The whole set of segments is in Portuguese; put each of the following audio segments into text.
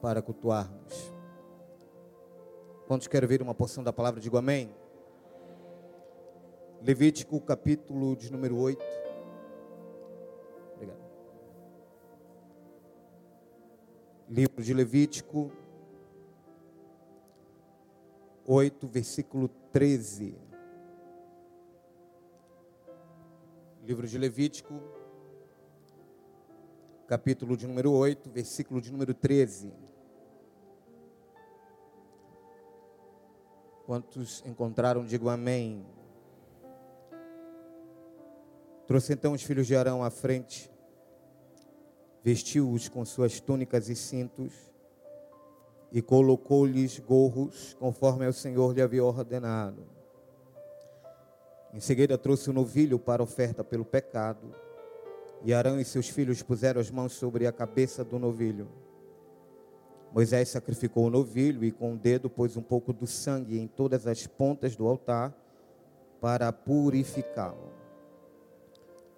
para cultuarmos. Quantos querem ver uma porção da palavra? Digo amém. Levítico, capítulo de número 8. Obrigado. Livro de Levítico, 8, versículo 13. Livro de Levítico, capítulo de número 8, versículo de número 13. Quantos encontraram, digo amém. Trouxe então os filhos de Arão à frente, vestiu-os com suas túnicas e cintos, e colocou-lhes gorros, conforme o Senhor lhe havia ordenado. Em seguida trouxe o novilho para oferta pelo pecado, e Arão e seus filhos puseram as mãos sobre a cabeça do novilho. Moisés sacrificou o novilho e com o dedo pôs um pouco do sangue em todas as pontas do altar para purificá-lo.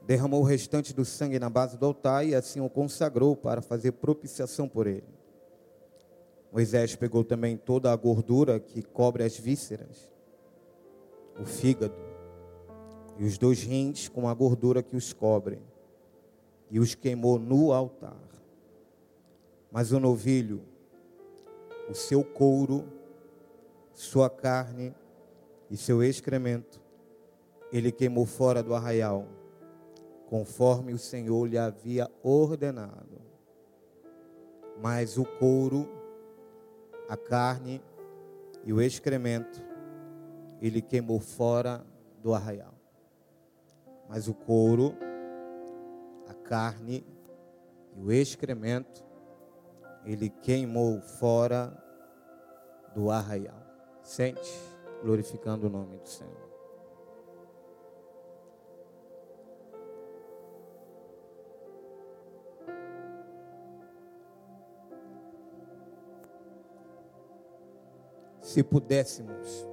Derramou o restante do sangue na base do altar e assim o consagrou para fazer propiciação por ele. Moisés pegou também toda a gordura que cobre as vísceras, o fígado e os dois rins com a gordura que os cobre e os queimou no altar. Mas o novilho, o seu couro, sua carne e seu excremento, ele queimou fora do arraial, conforme o Senhor lhe havia ordenado. Mas o couro, a carne e o excremento, ele queimou fora do arraial. Mas o couro, carne e o excremento, ele queimou fora do arraial. Sente, glorificando o nome do Senhor. Se pudéssemos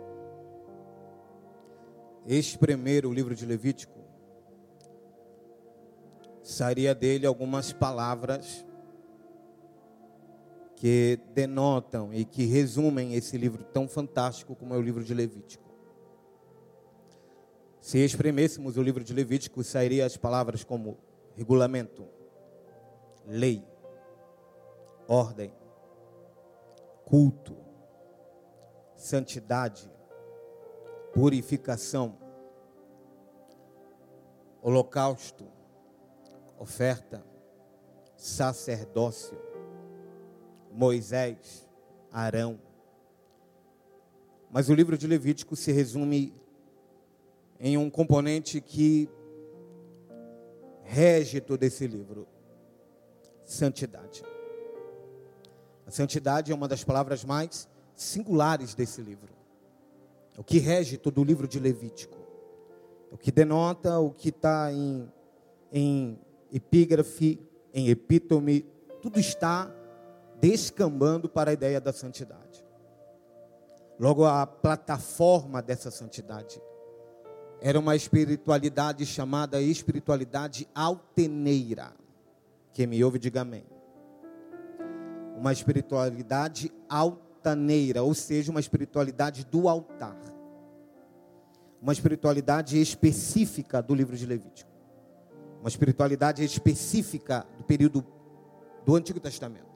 espremer o livro de Levítico, sairia dele algumas palavras que denotam e que resumem esse livro tão fantástico como é o livro de Levítico. Se exprimêssemos o livro de Levítico, sairia as palavras como regulamento, lei, ordem, culto, santidade, purificação, holocausto, oferta, sacerdócio, Moisés, Arão. Mas o livro de Levítico se resume em um componente que rege todo esse livro: santidade. A santidade é uma das palavras mais singulares desse livro. É o que rege todo o livro de Levítico. É o que denota o que está em, em epígrafe, em epítome, tudo está descambando para a ideia da santidade. Logo, a plataforma dessa santidade era uma espiritualidade chamada espiritualidade alteneira. Quem me ouve, diga amém. Uma espiritualidade altaneira, ou seja, uma espiritualidade do altar. Uma espiritualidade específica do livro de Levítico uma espiritualidade específica do período do Antigo Testamento.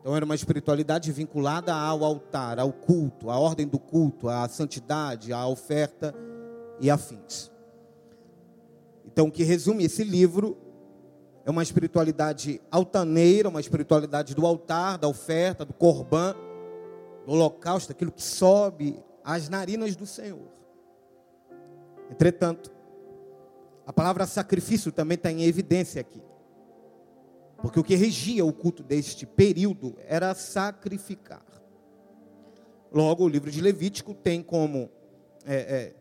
Então era uma espiritualidade vinculada ao altar, ao culto, à ordem do culto, à santidade, à oferta e afins. Então o que resume esse livro é uma espiritualidade altaneira, uma espiritualidade do altar, da oferta, do corbã, do holocausto, aquilo que sobe às narinas do Senhor. Entretanto, a palavra sacrifício também está em evidência aqui. Porque o que regia o culto deste período era sacrificar. Logo, o livro de Levítico tem como é,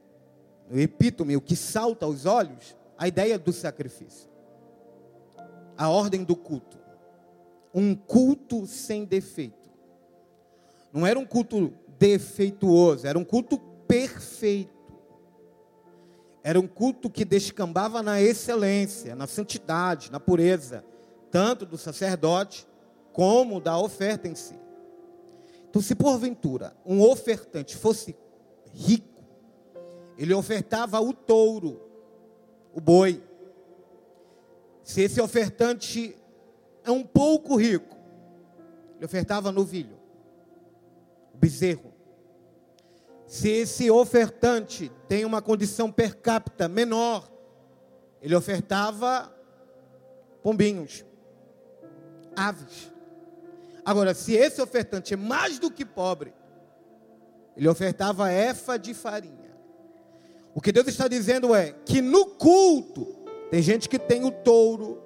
é, epítome, o que salta aos olhos, a ideia do sacrifício. A ordem do culto. Um culto sem defeito. Não era um culto defeituoso, era um culto perfeito. Era um culto que descambava na excelência, na santidade, na pureza, tanto do sacerdote como da oferta em si. Então, se porventura um ofertante fosse rico, ele ofertava o touro, o boi. Se esse ofertante é um pouco rico, ele ofertava novilho, o bezerro. Se esse ofertante tem uma condição per capita menor, ele ofertava pombinhos, aves. Agora, se esse ofertante é mais do que pobre, ele ofertava efa de farinha. O que Deus está dizendo é que no culto, tem gente que tem o touro.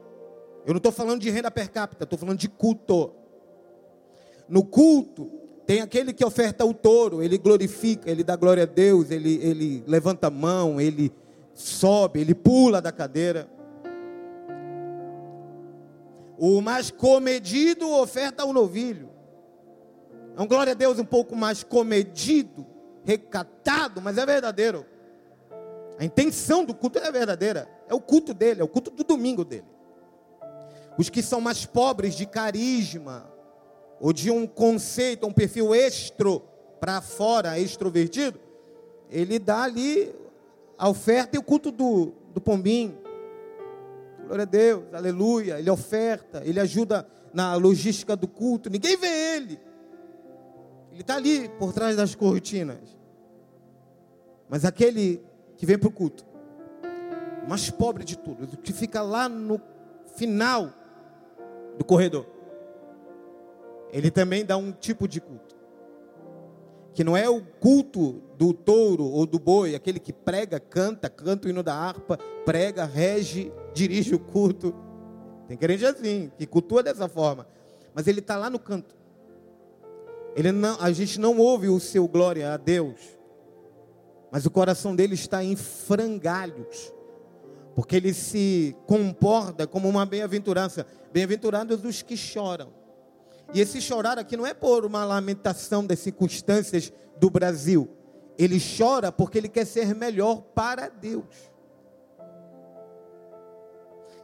Eu não estou falando de renda per capita, estou falando de culto. No culto, tem aquele que oferta o touro, ele glorifica, ele dá glória a Deus, ele, ele levanta a mão, ele sobe, ele pula da cadeira. O mais comedido oferta o novilho. É um glória a Deus um pouco mais comedido, recatado, mas é verdadeiro. A intenção do culto é verdadeira. É o culto dele, é o culto do domingo dele. Os que são mais pobres de carisma, ou de um conceito, um perfil extro para fora, extrovertido, ele dá ali a oferta e o culto do, do pombinho. Glória a Deus, aleluia. Ele oferta, ele ajuda na logística do culto. Ninguém vê ele. Ele está ali por trás das cortinas. Mas aquele que vem para o culto, mais pobre de tudo, que fica lá no final do corredor, ele também dá um tipo de culto. Que não é o culto do touro ou do boi, aquele que prega, canta, canta o hino da harpa, prega, rege dirige o culto. Tem crente assim, que cultua dessa forma. Mas ele está lá no canto. Ele não, a gente não ouve o seu glória a Deus. Mas o coração dele está em frangalhos. Porque ele se comporta como uma bem-aventurança. Bem-aventurados os que choram. E esse chorar aqui não é por uma lamentação das circunstâncias do Brasil. Ele chora porque ele quer ser melhor para Deus.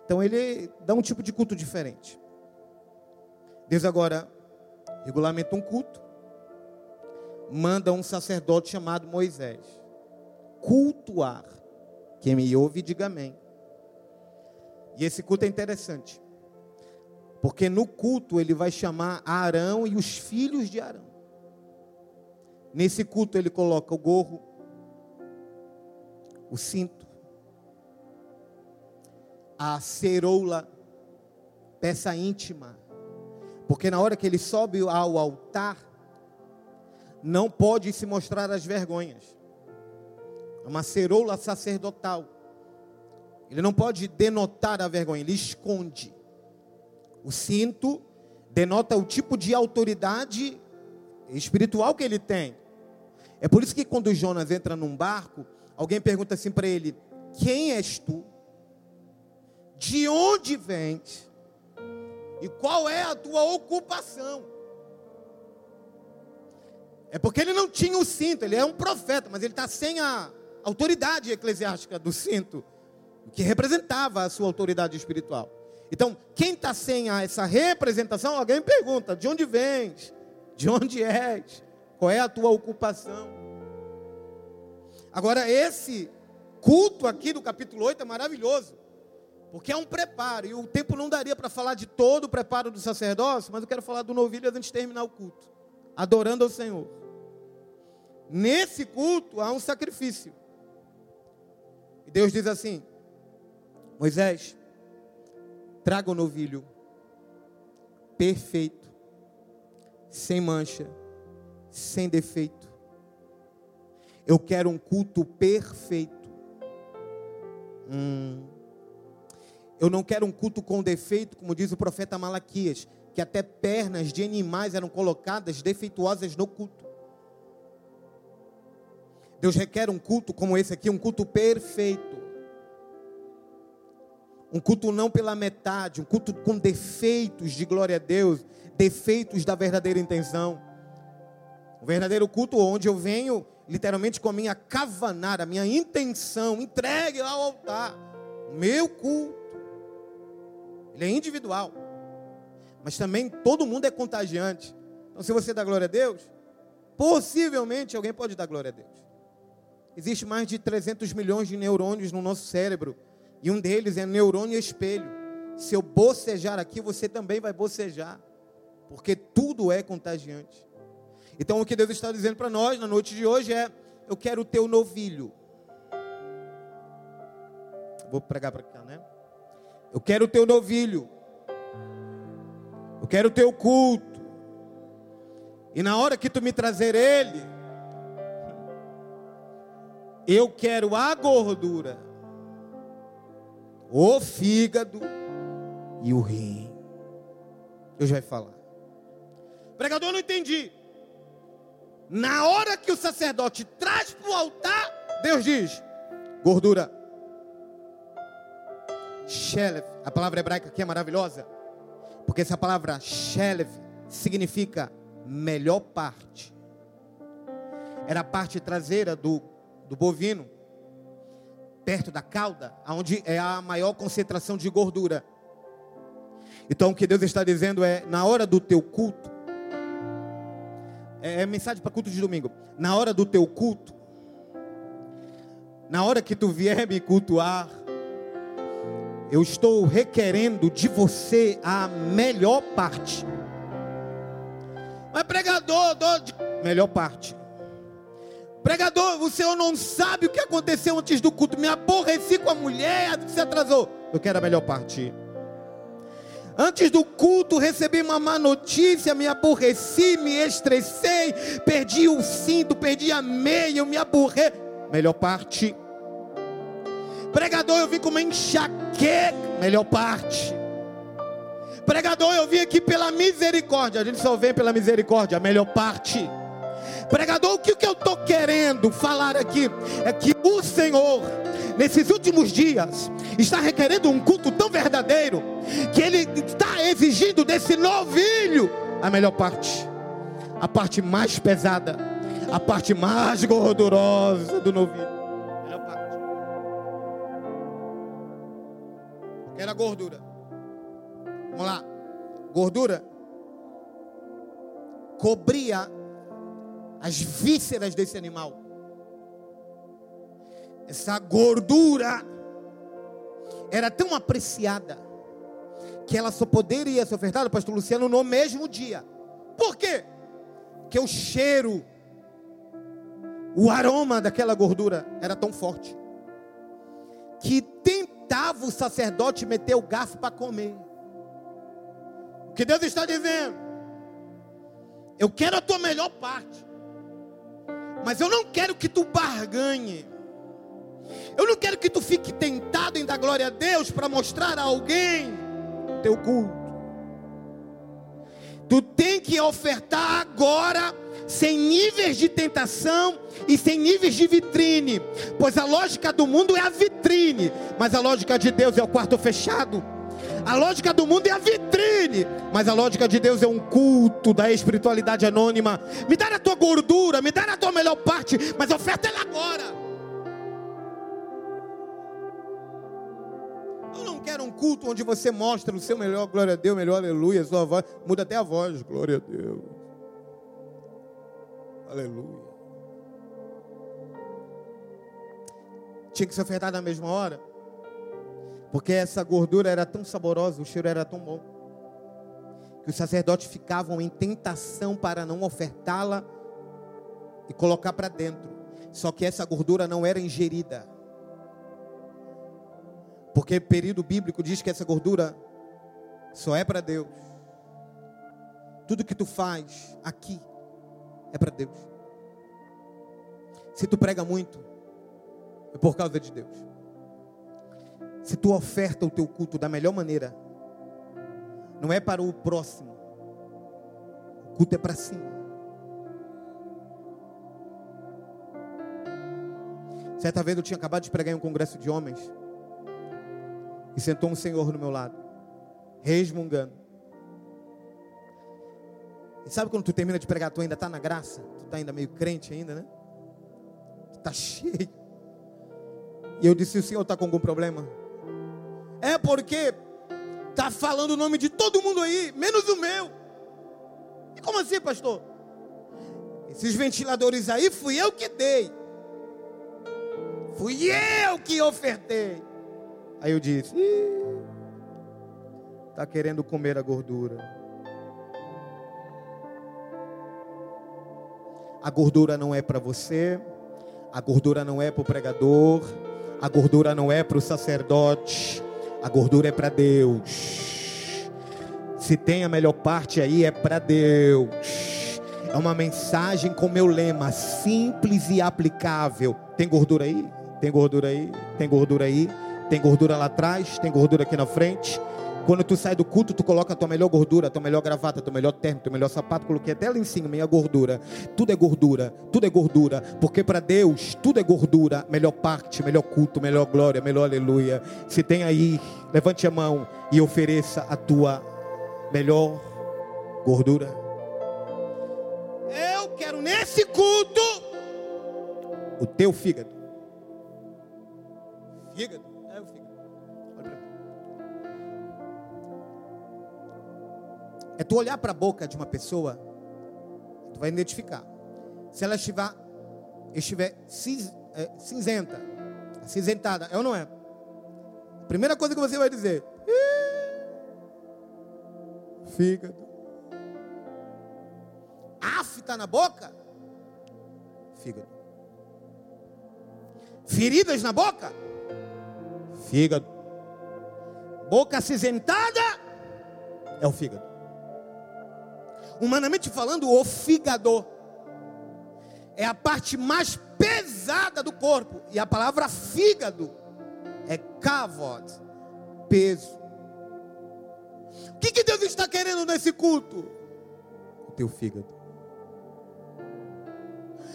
Então ele dá um tipo de culto diferente. Deus agora regulamenta um culto, manda um sacerdote chamado Moisés cultuar. Quem me ouve, diga amém. E esse culto é interessante, porque no culto ele vai chamar Arão e os filhos de Arão. Nesse culto ele coloca o gorro, o cinto, a ceroula, peça íntima. Porque na hora que ele sobe ao altar, não pode se mostrar as vergonhas. É uma ceroula sacerdotal. Ele não pode denotar a vergonha, ele esconde. O cinto denota o tipo de autoridade espiritual que ele tem. É por isso que quando Jonas entra num barco, alguém pergunta assim para ele: Quem és tu? De onde vens e qual é a tua ocupação. É porque ele não tinha o cinto, ele é um profeta, mas ele está sem a autoridade eclesiástica do cinto, que representava a sua autoridade espiritual. Então, quem está sem essa representação, alguém pergunta: de onde vens? De onde és? Qual é a tua ocupação? Agora, esse culto aqui do capítulo 8 é maravilhoso. Porque é um preparo, e o tempo não daria para falar de todo o preparo do sacerdócio, mas eu quero falar do novilho antes de terminar o culto, adorando ao Senhor. Nesse culto há um sacrifício. E Deus diz assim: Moisés, traga o novilho perfeito, sem mancha, sem defeito. Eu quero um culto perfeito. Hum. Eu não quero um culto com defeito, como diz o profeta Malaquias, que até pernas de animais eram colocadas defeituosas no culto. Deus requer um culto como esse aqui, um culto perfeito. Um culto não pela metade, um culto com defeitos de glória a Deus, defeitos da verdadeira intenção. O verdadeiro culto onde eu venho literalmente com a minha cavanar, a minha intenção entregue ao altar. Meu culto ele é individual. Mas também todo mundo é contagiante. Então, se você dá glória a Deus, Possivelmente alguém pode dar glória a Deus. Existe mais de 300 milhões de neurônios no nosso cérebro. E um deles é neurônio espelho. Se eu bocejar aqui, você também vai bocejar. Porque tudo é contagiante. Então o que Deus está dizendo para nós na noite de hoje é: eu quero o teu novilho. Vou pregar para cá, né? Eu quero o teu novilho. Eu quero o teu culto. E na hora que tu me trazer ele, eu quero a gordura, o fígado e o rim. Eu já vai falar. Pregador, não entendi. Na hora que o sacerdote traz para o altar, Deus diz: gordura. Shelef, a palavra hebraica aqui é maravilhosa, porque essa palavra Shelef significa melhor parte. Era a parte traseira do, do bovino, perto da cauda, onde é a maior concentração de gordura. Então o que Deus está dizendo é: na hora do teu culto, é, é mensagem para culto de domingo. Na hora do teu culto, na hora que tu vier me cultuar, eu estou requerendo de você a melhor parte. Mas pregador, melhor parte. Pregador, senhor não sabe o que aconteceu antes do culto. Me aborreci com a mulher, se atrasou. Eu quero a melhor parte. Antes do culto, recebi uma má notícia, me aborreci, me estressei, perdi o cinto, perdi a meia, eu me aborrei. Melhor parte. Pregador, eu vim com uma enxaqueca. Melhor parte. Pregador, eu vim aqui pela misericórdia. A gente só vem pela misericórdia. Melhor parte. Pregador, o que, que eu estou querendo falar aqui é que o Senhor, nesses últimos dias, está requerendo um culto tão verdadeiro que Ele está exigindo desse novilho a melhor parte, a parte mais pesada, a parte mais gordurosa do novilho. Era gordura. Vamos lá. Gordura cobria as vísceras desse animal. Essa gordura era tão apreciada que ela só poderia ser ofertada, pastor Luciano, no mesmo dia. Por quê? Porque o cheiro, o aroma daquela gordura era tão forte que tentava o sacerdote meter o garfo para comer. O que Deus está dizendo? Eu quero a tua melhor parte. Mas eu não quero que tu barganhe. Eu não quero que tu fique tentado em dar glória a Deus para mostrar a alguém teu culto. Tu tem que ofertar agora, sem níveis de tentação e sem níveis de vitrine, pois a lógica do mundo é a vitrine, mas a lógica de Deus é o quarto fechado. A lógica do mundo é a vitrine, mas a lógica de Deus é um culto da espiritualidade anônima. Me dá a tua gordura, me dá a tua melhor parte, mas oferta ela agora. Eu não quero um culto onde você mostra o seu melhor, glória a Deus, melhor aleluia, sua voz, muda até a voz, glória a Deus. Aleluia. Tinha que ser ofertado na mesma hora. Porque essa gordura era tão saborosa, o cheiro era tão bom, que os sacerdotes ficavam em tentação para não ofertá-la e colocar para dentro. Só que essa gordura não era ingerida. Porque o período bíblico diz que essa gordura só é para Deus. Tudo que tu faz aqui é para Deus. Se tu prega muito, é por causa de Deus. Se tu oferta o teu culto da melhor maneira, não é para o próximo, o culto é para cima. Certa vez eu tinha acabado de pregar em um congresso de homens, e sentou um senhor no meu lado, resmungando. E sabe quando tu termina de pregar, tu ainda está na graça? Tu está ainda meio crente ainda, né? Tu está cheio. E eu disse, o senhor está com algum problema? É porque está falando o nome de todo mundo aí, menos o meu. E como assim, pastor? Esses ventiladores aí fui eu que dei. Fui eu que ofertei. Aí eu disse: está querendo comer a gordura. A gordura não é para você, a gordura não é para o pregador, a gordura não é para o sacerdote, a gordura é para Deus. Se tem a melhor parte aí, é para Deus. É uma mensagem com meu lema, simples e aplicável. Tem gordura aí? Tem gordura aí? Tem gordura aí? Tem gordura lá atrás? Tem gordura aqui na frente? Quando tu sai do culto, tu coloca a tua melhor gordura, a tua melhor gravata, teu melhor terno, teu melhor sapato, coloquei até lá em cima, minha gordura. Tudo é gordura, tudo é gordura, porque para Deus tudo é gordura, melhor parte, melhor culto, melhor glória, melhor aleluia. Se tem aí, levante a mão e ofereça a tua melhor gordura. Eu quero nesse culto o teu fígado. Fígado. É tu olhar para a boca de uma pessoa, tu vai identificar. Se ela estiver, estiver cis, é, cinzenta, cinzentada, é ou não é? Primeira coisa que você vai dizer: fígado. Af está na boca? Fígado. Feridas na boca? Fígado. Boca acinzentada? É o fígado. Humanamente falando, o fígado é a parte mais pesada do corpo. E a palavra fígado é kavod, peso. O que, que Deus está querendo nesse culto? O teu fígado.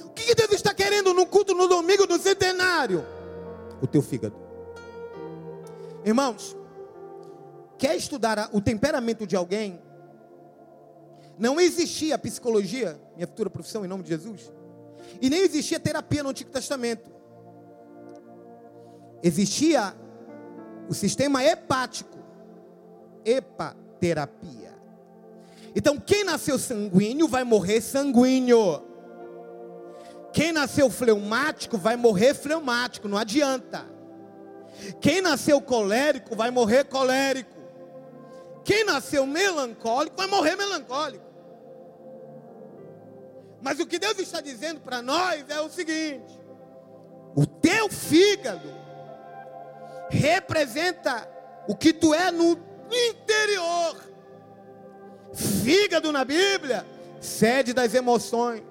O que, que Deus está querendo no culto no domingo do centenário? O teu fígado. Irmãos, quer estudar o temperamento de alguém? Não existia psicologia, minha futura profissão, em nome de Jesus. E nem existia terapia no Antigo Testamento. Existia o sistema hepático, hepaterapia. Então, quem nasceu sanguíneo vai morrer sanguíneo. Quem nasceu fleumático vai morrer fleumático, não adianta. Quem nasceu colérico vai morrer colérico. Quem nasceu melancólico vai morrer melancólico. Mas o que Deus está dizendo para nós é o seguinte: o teu fígado representa o que tu é no interior. Fígado na Bíblia, sede das emoções.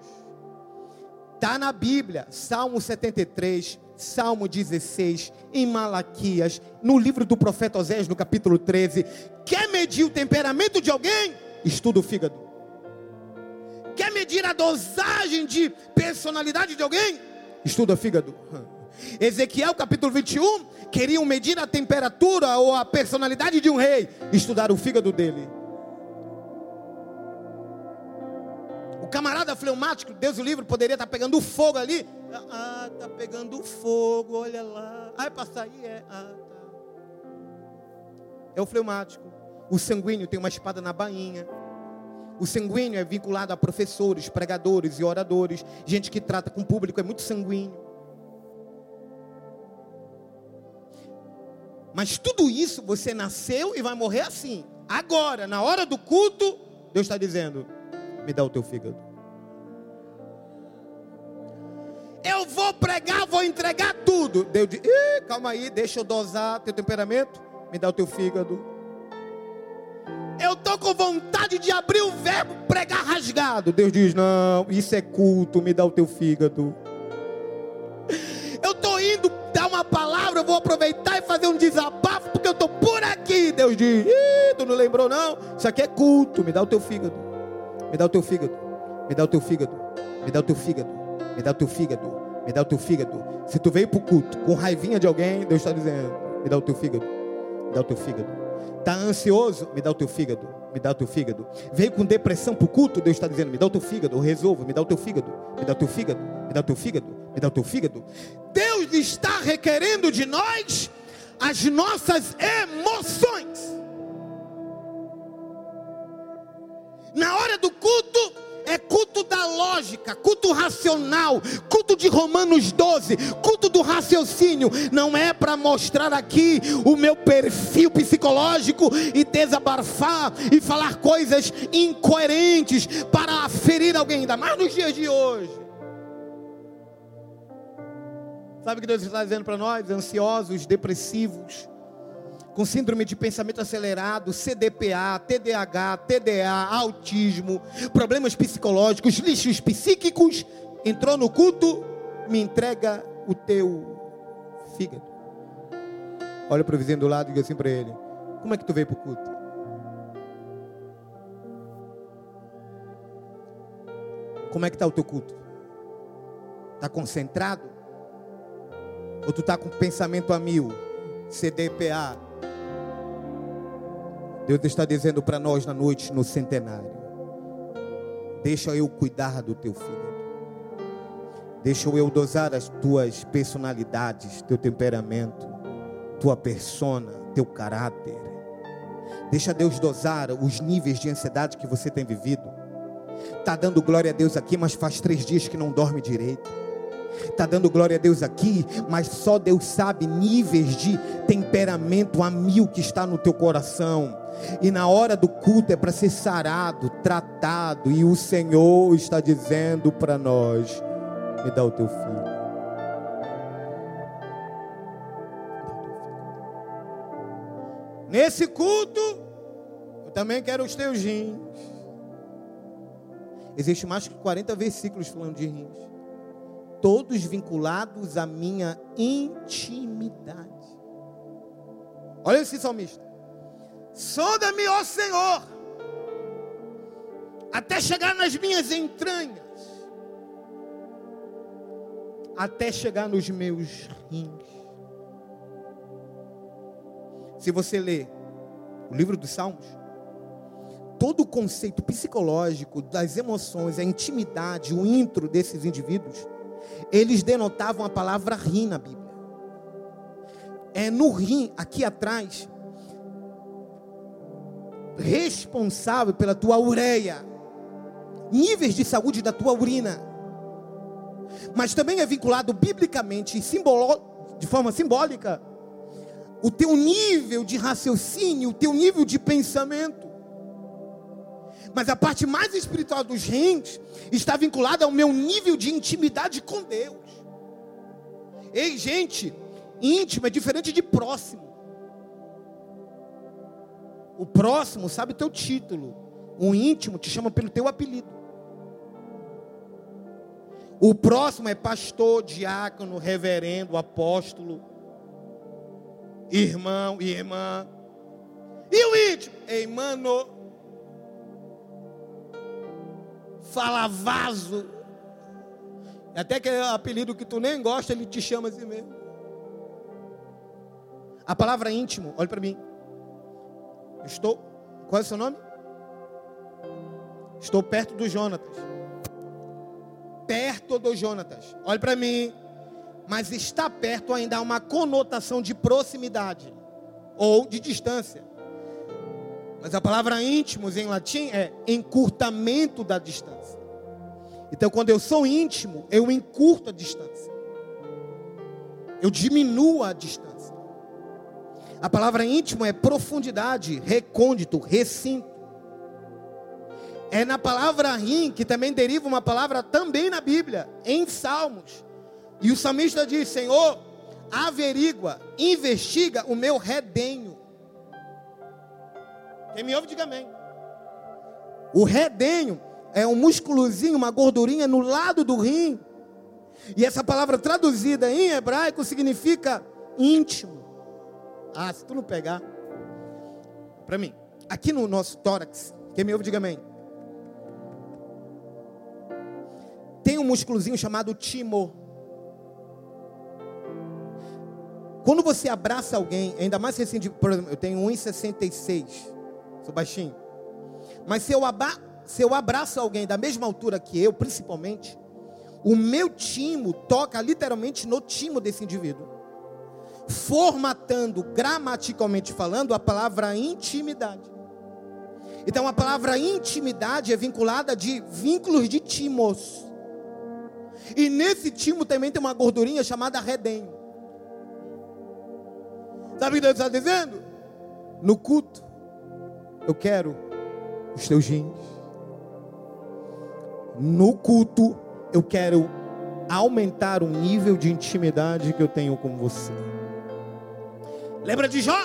Está na Bíblia, Salmo 73, Salmo 16, em Malaquias, no livro do profeta Osés, no capítulo 13. Quer medir o temperamento de alguém? Estuda o fígado. Quer medir a dosagem de personalidade de alguém? Estuda o fígado. Ezequiel capítulo 21, queriam medir a temperatura ou a personalidade de um rei, estudar o fígado dele. Camarada fleumático, Deus o livre, poderia estar pegando fogo ali. Ah, está pegando fogo, olha lá. Ah, é para sair? É. Ah, tá. É o fleumático. O sanguíneo tem uma espada na bainha. O sanguíneo é vinculado a professores, pregadores e oradores. Gente que trata com o público é muito sanguíneo. Mas tudo isso você nasceu e vai morrer assim. Agora, na hora do culto, Deus está dizendo: me dá o teu fígado. Eu vou pregar, vou entregar tudo. Deus diz: calma aí, deixa eu dosar teu temperamento. Me dá o teu fígado. Eu estou com vontade de abrir o verbo, pregar rasgado. Deus diz: não, isso é culto, me dá o teu fígado. Eu estou indo dar uma palavra, eu vou aproveitar e fazer um desabafo, porque eu estou por aqui. Deus diz: tu não lembrou, não? Isso aqui é culto, me dá o teu fígado. Me dá o teu fígado. Me dá o teu fígado. Me dá o teu fígado. Me dá o teu fígado. Me dá o teu fígado. Se tu veio para o culto com raivinha de alguém, Deus está dizendo: Me dá o teu fígado. Me dá o teu fígado. Está ansioso? Me dá o teu fígado. Me dá o teu fígado. Veio com depressão para o culto? Deus está dizendo: Me dá o teu fígado. Eu resolvo. Me dá o teu fígado. Me dá o teu fígado. Me dá o teu fígado. Me dá o teu fígado. Deus está requerendo de nós as nossas emoções. Na hora do culto, é culto da teológica, culto racional, culto de Romanos 12, culto do raciocínio, não é para mostrar aqui o meu perfil psicológico e desabafar e falar coisas incoerentes para ferir alguém, ainda mais nos dias de hoje. Sabe o que Deus está dizendo para nós? Ansiosos, depressivos, com síndrome de pensamento acelerado, CDPA, TDAH, TDA, autismo, problemas psicológicos, lixos psíquicos, entrou no culto, me entrega o teu fígado. Olha para o vizinho do lado e diga assim para ele: Como é que tu veio para o culto? Como é que está o teu culto? Está concentrado? Ou tu está com pensamento a mil? CDPA, Deus está dizendo para nós na noite, no centenário: Deixa eu cuidar do teu filho. Deixa eu dosar as tuas personalidades, teu temperamento, tua persona, teu caráter. Deixa Deus dosar os níveis de ansiedade que você tem vivido. Está dando glória a Deus aqui, mas faz três dias que não dorme direito. Está dando glória a Deus aqui, mas só Deus sabe níveis de temperamento a mil que está no teu coração. E na hora do culto é para ser sarado, tratado. E o Senhor está dizendo para nós: me dá o teu filho. Nesse culto, eu também quero os teus rins. Existe mais de 40 versículos falando de rins. Todos vinculados à minha intimidade. Olha esse salmista. Sonda-me, ó Senhor, até chegar nas minhas entranhas, até chegar nos meus rins. Se você ler o livro dos Salmos, todo o conceito psicológico das emoções, a intimidade, o intro desses indivíduos, eles denotavam a palavra rim na Bíblia. É no rim, aqui atrás, responsável pela tua ureia, níveis de saúde da tua urina. Mas também é vinculado biblicamente e simbolo, de forma simbólica o teu nível de raciocínio, o teu nível de pensamento. Mas a parte mais espiritual dos rins está vinculada ao meu nível de intimidade com Deus. Ei, gente, íntimo é diferente de próximo. O próximo sabe teu título. O íntimo te chama pelo teu apelido. O próximo é pastor, diácono, reverendo, apóstolo, irmão e irmã. E o íntimo? Ei, mano. Fala vaso. Até que é apelido que tu nem gosta, ele te chama assim mesmo. A palavra íntimo, olha para mim. Estou. Qual é o seu nome? Estou perto do Jonatas. Perto do Jonatas. Olhe para mim. Mas está perto ainda há uma conotação de proximidade ou de distância. Mas a palavra íntimos em latim é encurtamento da distância. Então, quando eu sou íntimo, eu encurto a distância. Eu diminuo a distância. A palavra íntimo é profundidade, recôndito, recinto. É na palavra rim que também deriva uma palavra também na Bíblia, em Salmos. E o salmista diz: Senhor, averigua, investiga o meu redenho. Quem me ouve, diga amém. O redenho é um músculozinho, uma gordurinha no lado do rim. E essa palavra traduzida em hebraico significa íntimo. Ah, se tu não pegar. Para mim. Aqui no nosso tórax. Quem me ouve, diga amém. Tem um músculozinho chamado timo. Quando você abraça alguém, ainda mais recente, por exemplo, eu tenho 1,66, sou baixinho. Mas se eu, aba, se eu abraço alguém da mesma altura que eu, principalmente, o meu timo toca literalmente no timo desse indivíduo formatando gramaticalmente falando a palavra intimidade. Então a palavra intimidade é vinculada de vínculos de timos. E nesse timo também tem uma gordurinha chamada redém. Sabe o que Deus está dizendo? No culto, eu quero os teus rins. No culto, eu quero aumentar o nível de intimidade que eu tenho com você. Lembra de Jó?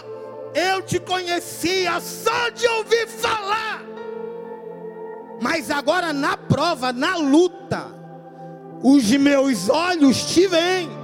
Eu te conhecia só de ouvir falar. Mas agora na prova, na luta, os meus olhos te veem.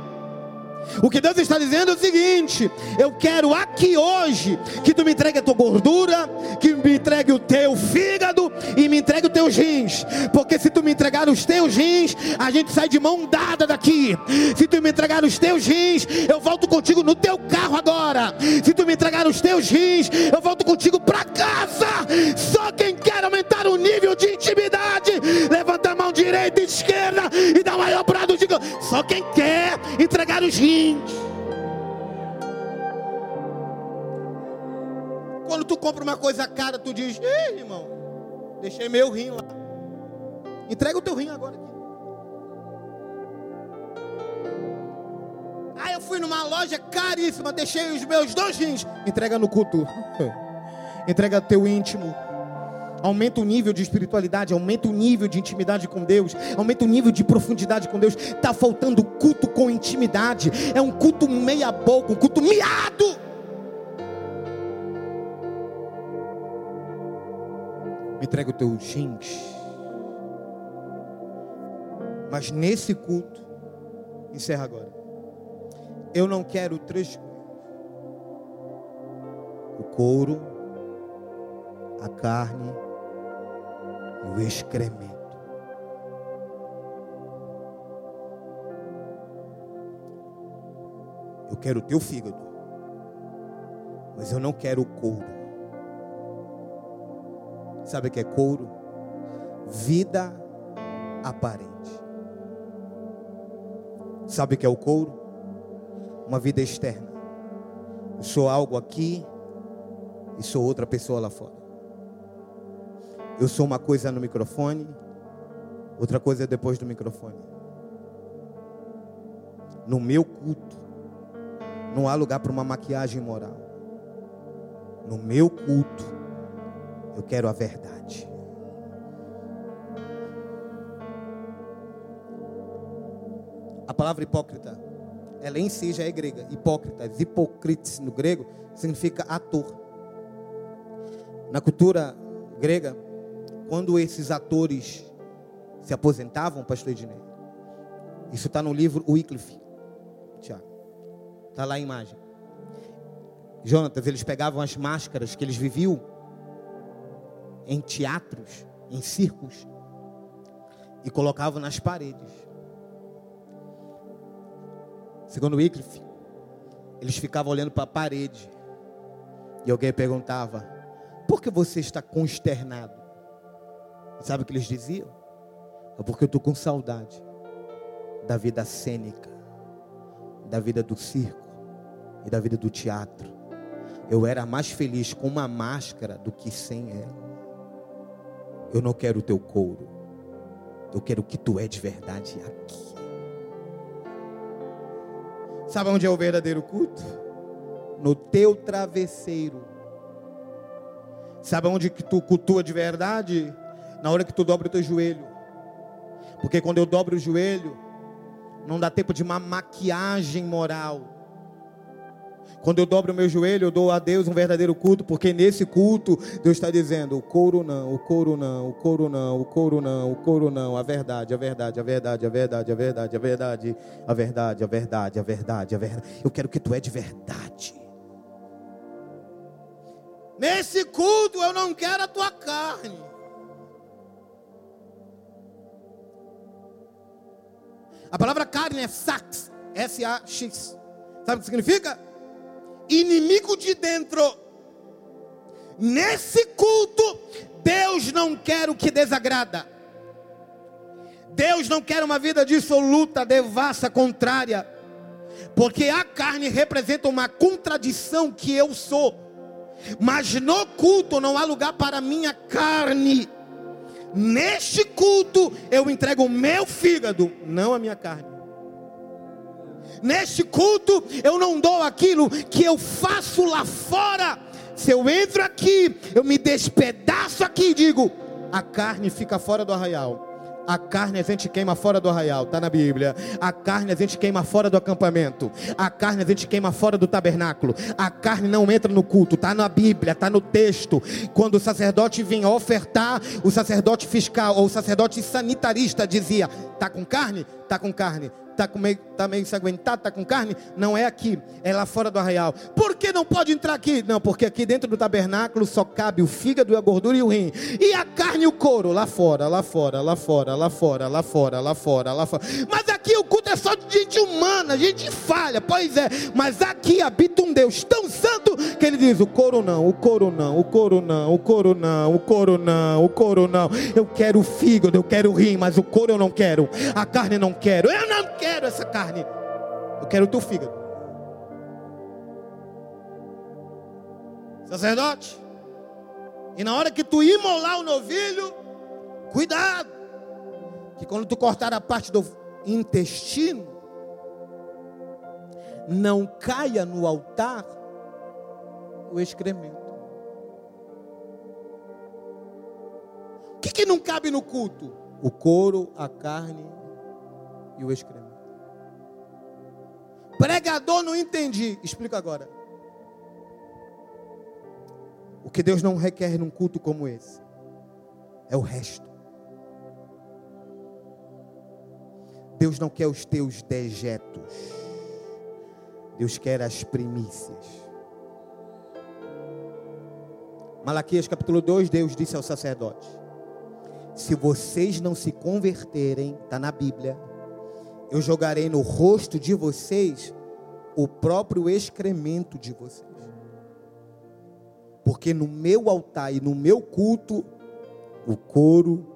O que Deus está dizendo é o seguinte: eu quero aqui hoje que tu me entregue a tua gordura, que me entregue o teu fígado e me entregue os teus rins. Porque se tu me entregar os teus rins, a gente sai de mão dada daqui. Se tu me entregar os teus rins, eu volto contigo no teu carro agora. Se tu me entregar os teus rins, eu volto contigo para casa. Só quem quer aumentar o nível de intimidade, levanta a mão direita e esquerda e dá maior prado. Diga, só quem quer entregar os rins quando tu compra uma coisa cara, tu diz: Ei, irmão, deixei meu rim lá. Entrega o teu rim agora aqui. Ah, eu fui numa loja caríssima, deixei os meus dois rins. Entrega no culto. Entrega teu íntimo. Aumenta o nível de espiritualidade, aumenta o nível de intimidade com Deus, aumenta o nível de profundidade com Deus. Está faltando culto com intimidade. É um culto meia boca, um culto miado. Entrega o teu jeans. Mas nesse culto, encerra agora. Eu não quero três o couro, a carne o excremento. Eu quero o teu fígado, mas eu não quero o couro. Sabe o que é couro? Vida aparente. Sabe o que é o couro? Uma vida externa. Eu sou algo aqui e sou outra pessoa lá fora. Eu sou uma coisa no microfone, outra coisa é depois do microfone. No meu culto, não há lugar para uma maquiagem moral. No meu culto, eu quero a verdade. A palavra hipócrita, ela em si já é grega. Hipócritas, hipócrites no grego, significa ator. Na cultura grega, quando esses atores se aposentavam, pastor Ednei, isso está no livro Wycliffe, Tiago, está lá a imagem. Jonatas, eles pegavam as máscaras que eles viviam em teatros, em circos, e colocavam nas paredes. Segundo Wycliffe, eles ficavam olhando para a parede, e alguém perguntava: por que você está consternado? Sabe o que eles diziam? É porque eu estou com saudade da vida cênica, da vida do circo e da vida do teatro. Eu era mais feliz com uma máscara do que sem ela. Eu não quero o teu couro. Eu quero o que tu é de verdade aqui. Sabe onde é o verdadeiro culto? No teu travesseiro. Sabe onde que tu cultua de verdade? Na hora que tu dobra o teu joelho. Porque quando eu dobro o joelho, não dá tempo de uma maquiagem moral. Quando eu dobro o meu joelho, eu dou a Deus um verdadeiro culto, porque nesse culto Deus está dizendo: o couro não, o couro não, o couro não, o couro não, o couro não, a verdade, a verdade, a verdade, a verdade, a verdade, a verdade, a verdade, a verdade, a verdade, a verdade. Eu quero que tu é de verdade. Nesse culto eu não quero a tua carne. A palavra carne é sax, S-A-X. Sabe o que significa? Inimigo de dentro. Nesse culto, Deus não quer o que desagrada. Deus não quer uma vida dissoluta, devassa, contrária. Porque a carne representa uma contradição que eu sou. Mas no culto não há lugar para minha carne. Neste culto eu entrego o meu fígado, não a minha carne. Neste culto eu não dou aquilo que eu faço lá fora. Se eu entro aqui, eu me despedaço aqui e digo: a carne fica fora do arraial. A carne a gente queima fora do arraial, está na Bíblia. A carne a gente queima fora do acampamento. A carne a gente queima fora do tabernáculo. A carne não entra no culto, está na Bíblia, está no texto. Quando o sacerdote vinha ofertar, o sacerdote fiscal ou o sacerdote sanitarista dizia: Está com carne? Está com carne está meio, tá meio ensanguentado, está com carne, não é aqui, é lá fora do arraial. Por que não pode entrar aqui? Não, porque aqui dentro do tabernáculo só cabe o fígado, a gordura e o rim. E a carne e o couro, lá fora, lá fora, lá fora, lá fora, lá fora, lá fora, lá fora. Mas aqui o culto é só de gente humana, gente falha, pois é. Mas aqui habita um Deus tão santo que ele diz: o couro não, o couro não, o couro não, o couro não, o couro não, o couro não. Eu quero o fígado, eu quero o rim, mas o couro eu não quero. A carne não quero. Eu não quero essa carne. Eu quero o teu fígado. Sacerdote. E na hora que tu imolar o novilho, cuidado. Que quando tu cortar a parte do intestino, não caia no altar o excremento. O que, que não cabe no culto? O couro, a carne e o excremento. Pregador, não entendi. Explica agora. O que Deus não requer num culto como esse é o resto. Deus não quer os teus dejetos. Deus quer as primícias. Malaquias capítulo 2, Deus disse ao sacerdote: Se vocês não se converterem, está na Bíblia, eu jogarei no rosto de vocês o próprio excremento de vocês. Porque no meu altar e no meu culto, o couro,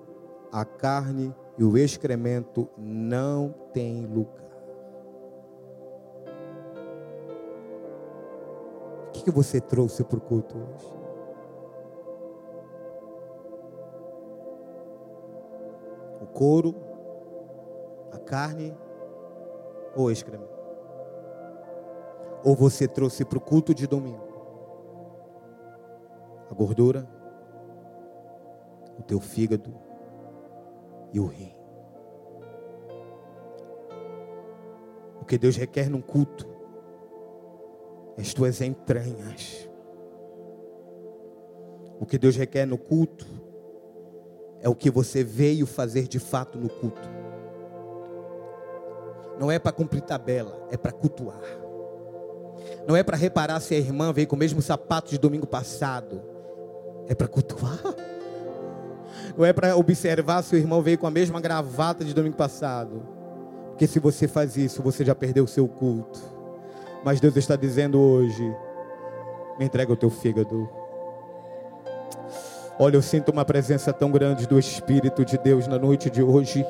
a carne e o excremento não tem lugar. O que, que você trouxe para o culto hoje? O couro, a carne ou excremento? Ou você trouxe para o culto de domingo a gordura, o teu fígado e o rim? O que Deus requer num culto é as tuas entranhas. O que Deus requer no culto é o que você veio fazer de fato no culto. Não é para cumprir tabela, é para cultuar. Não é para reparar se a irmã veio com o mesmo sapato de domingo passado. É para cultuar. Não é para observar se o irmão veio com a mesma gravata de domingo passado. Porque se você faz isso, você já perdeu o seu culto. Mas Deus está dizendo hoje: me entrega o teu fígado. Olha, eu sinto uma presença tão grande do Espírito de Deus na noite de hoje.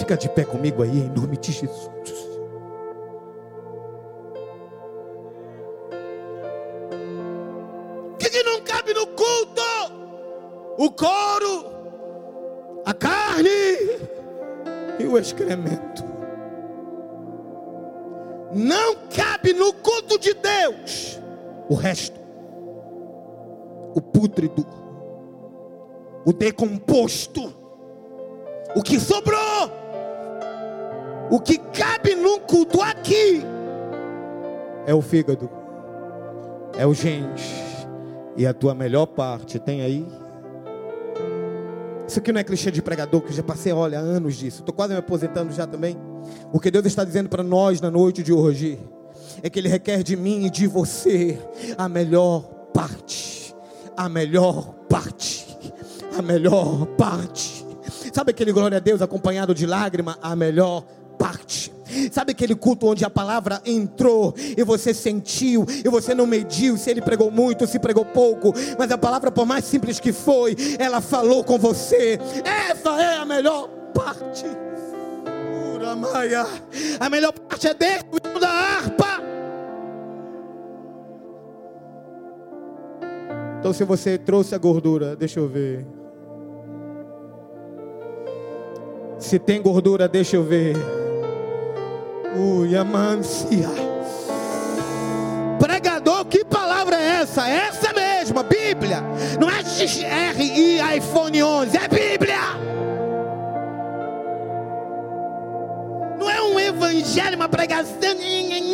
Fica de pé comigo aí, em nome de Jesus. O que, que não cabe no culto? O couro, a carne e o excremento. Não cabe no culto de Deus o resto, o pútrido, o decomposto, o que sobrou. O que cabe num culto aqui é o fígado, é o gente, e a tua melhor parte tem aí. Isso aqui não é clichê de pregador, que eu já passei, olha, anos disso. Estou quase me aposentando já também. O que Deus está dizendo para nós na noite de hoje é que Ele requer de mim e de você a melhor parte. A melhor parte. A melhor parte. Sabe aquele glória a Deus acompanhado de lágrima? A melhor parte parte. Sabe aquele culto onde a palavra entrou e você sentiu e você não mediu se ele pregou muito, se pregou pouco, mas a palavra, por mais simples que foi, ela falou com você. Essa é a melhor parte. A melhor parte é dentro da harpa. Então, se você trouxe a gordura, deixa eu ver. Se tem gordura, deixa eu ver. Ui, amancia. Pregador, que palavra é essa? Essa mesma, Bíblia. Não é XR e iPhone 11, é Bíblia. Não é um evangelho, uma pregação,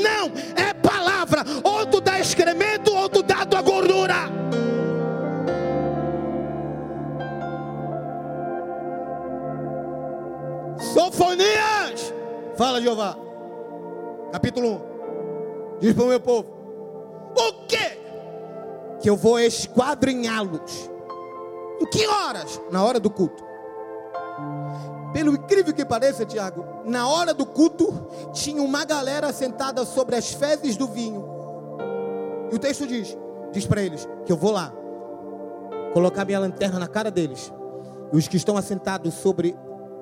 não. É palavra. Ou tu dá excremento, ou tu dá tua gordura. Sofonias. Fala, Jeová. Capítulo 1. Diz para o meu povo: O que? Que eu vou esquadrinhá-los. Em que horas? Na hora do culto. Pelo incrível que pareça, Tiago, na hora do culto, tinha uma galera sentada sobre as fezes do vinho. E o texto diz: diz para eles que eu vou lá, colocar minha lanterna na cara deles. E os que estão assentados sobre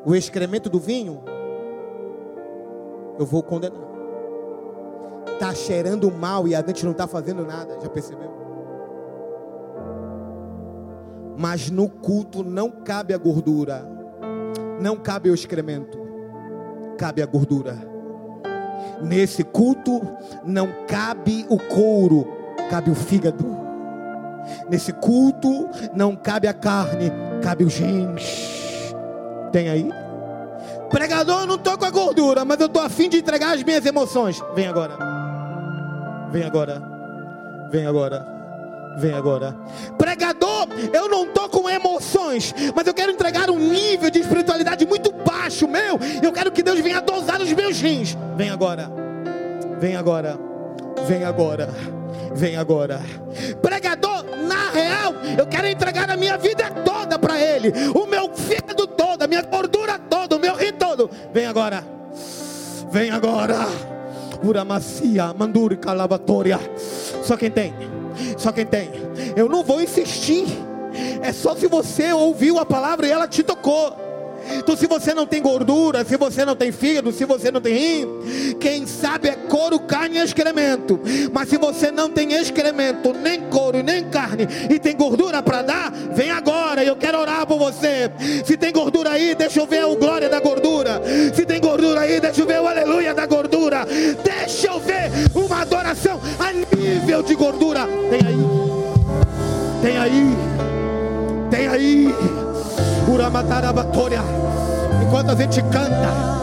o excremento do vinho, eu vou condenar. Está cheirando mal e a gente não está fazendo nada, já percebeu? Mas no culto não cabe a gordura, não cabe o excremento, cabe a gordura. Nesse culto não cabe o couro, cabe o fígado. Nesse culto não cabe a carne, cabe os rins. Tem aí? Pregador, eu não estou com a gordura, mas eu estou afim de entregar as minhas emoções. Vem agora. Vem agora. Vem agora. Vem agora. Pregador, eu não estou com emoções, mas eu quero entregar um nível de espiritualidade muito baixo, meu. Eu quero que Deus venha dosar os meus rins. Vem agora. Vem agora. Vem agora. Vem agora. Pregador, na real, eu quero entregar a minha vida toda para Ele. O meu fígado todo, a minha gordura toda, o meu rim todo. Vem agora. Vem agora. Uramacia. Só quem tem. Só quem tem. Eu não vou insistir. É só se você ouviu a palavra e ela te tocou. Então, se você não tem gordura, se você não tem fígado, se você não tem rim, quem sabe é couro, carne e excremento. Mas se você não tem excremento, nem couro, nem carne, e tem gordura para dar, vem agora. Eu quero orar por você. Se tem gordura aí, deixa eu ver o glória da gordura. Se tem gordura aí, deixa eu ver o aleluia da gordura. Deixa eu ver uma adoração a nível de gordura. Tem aí. Tem aí. Tem aí. Enquanto a gente canta.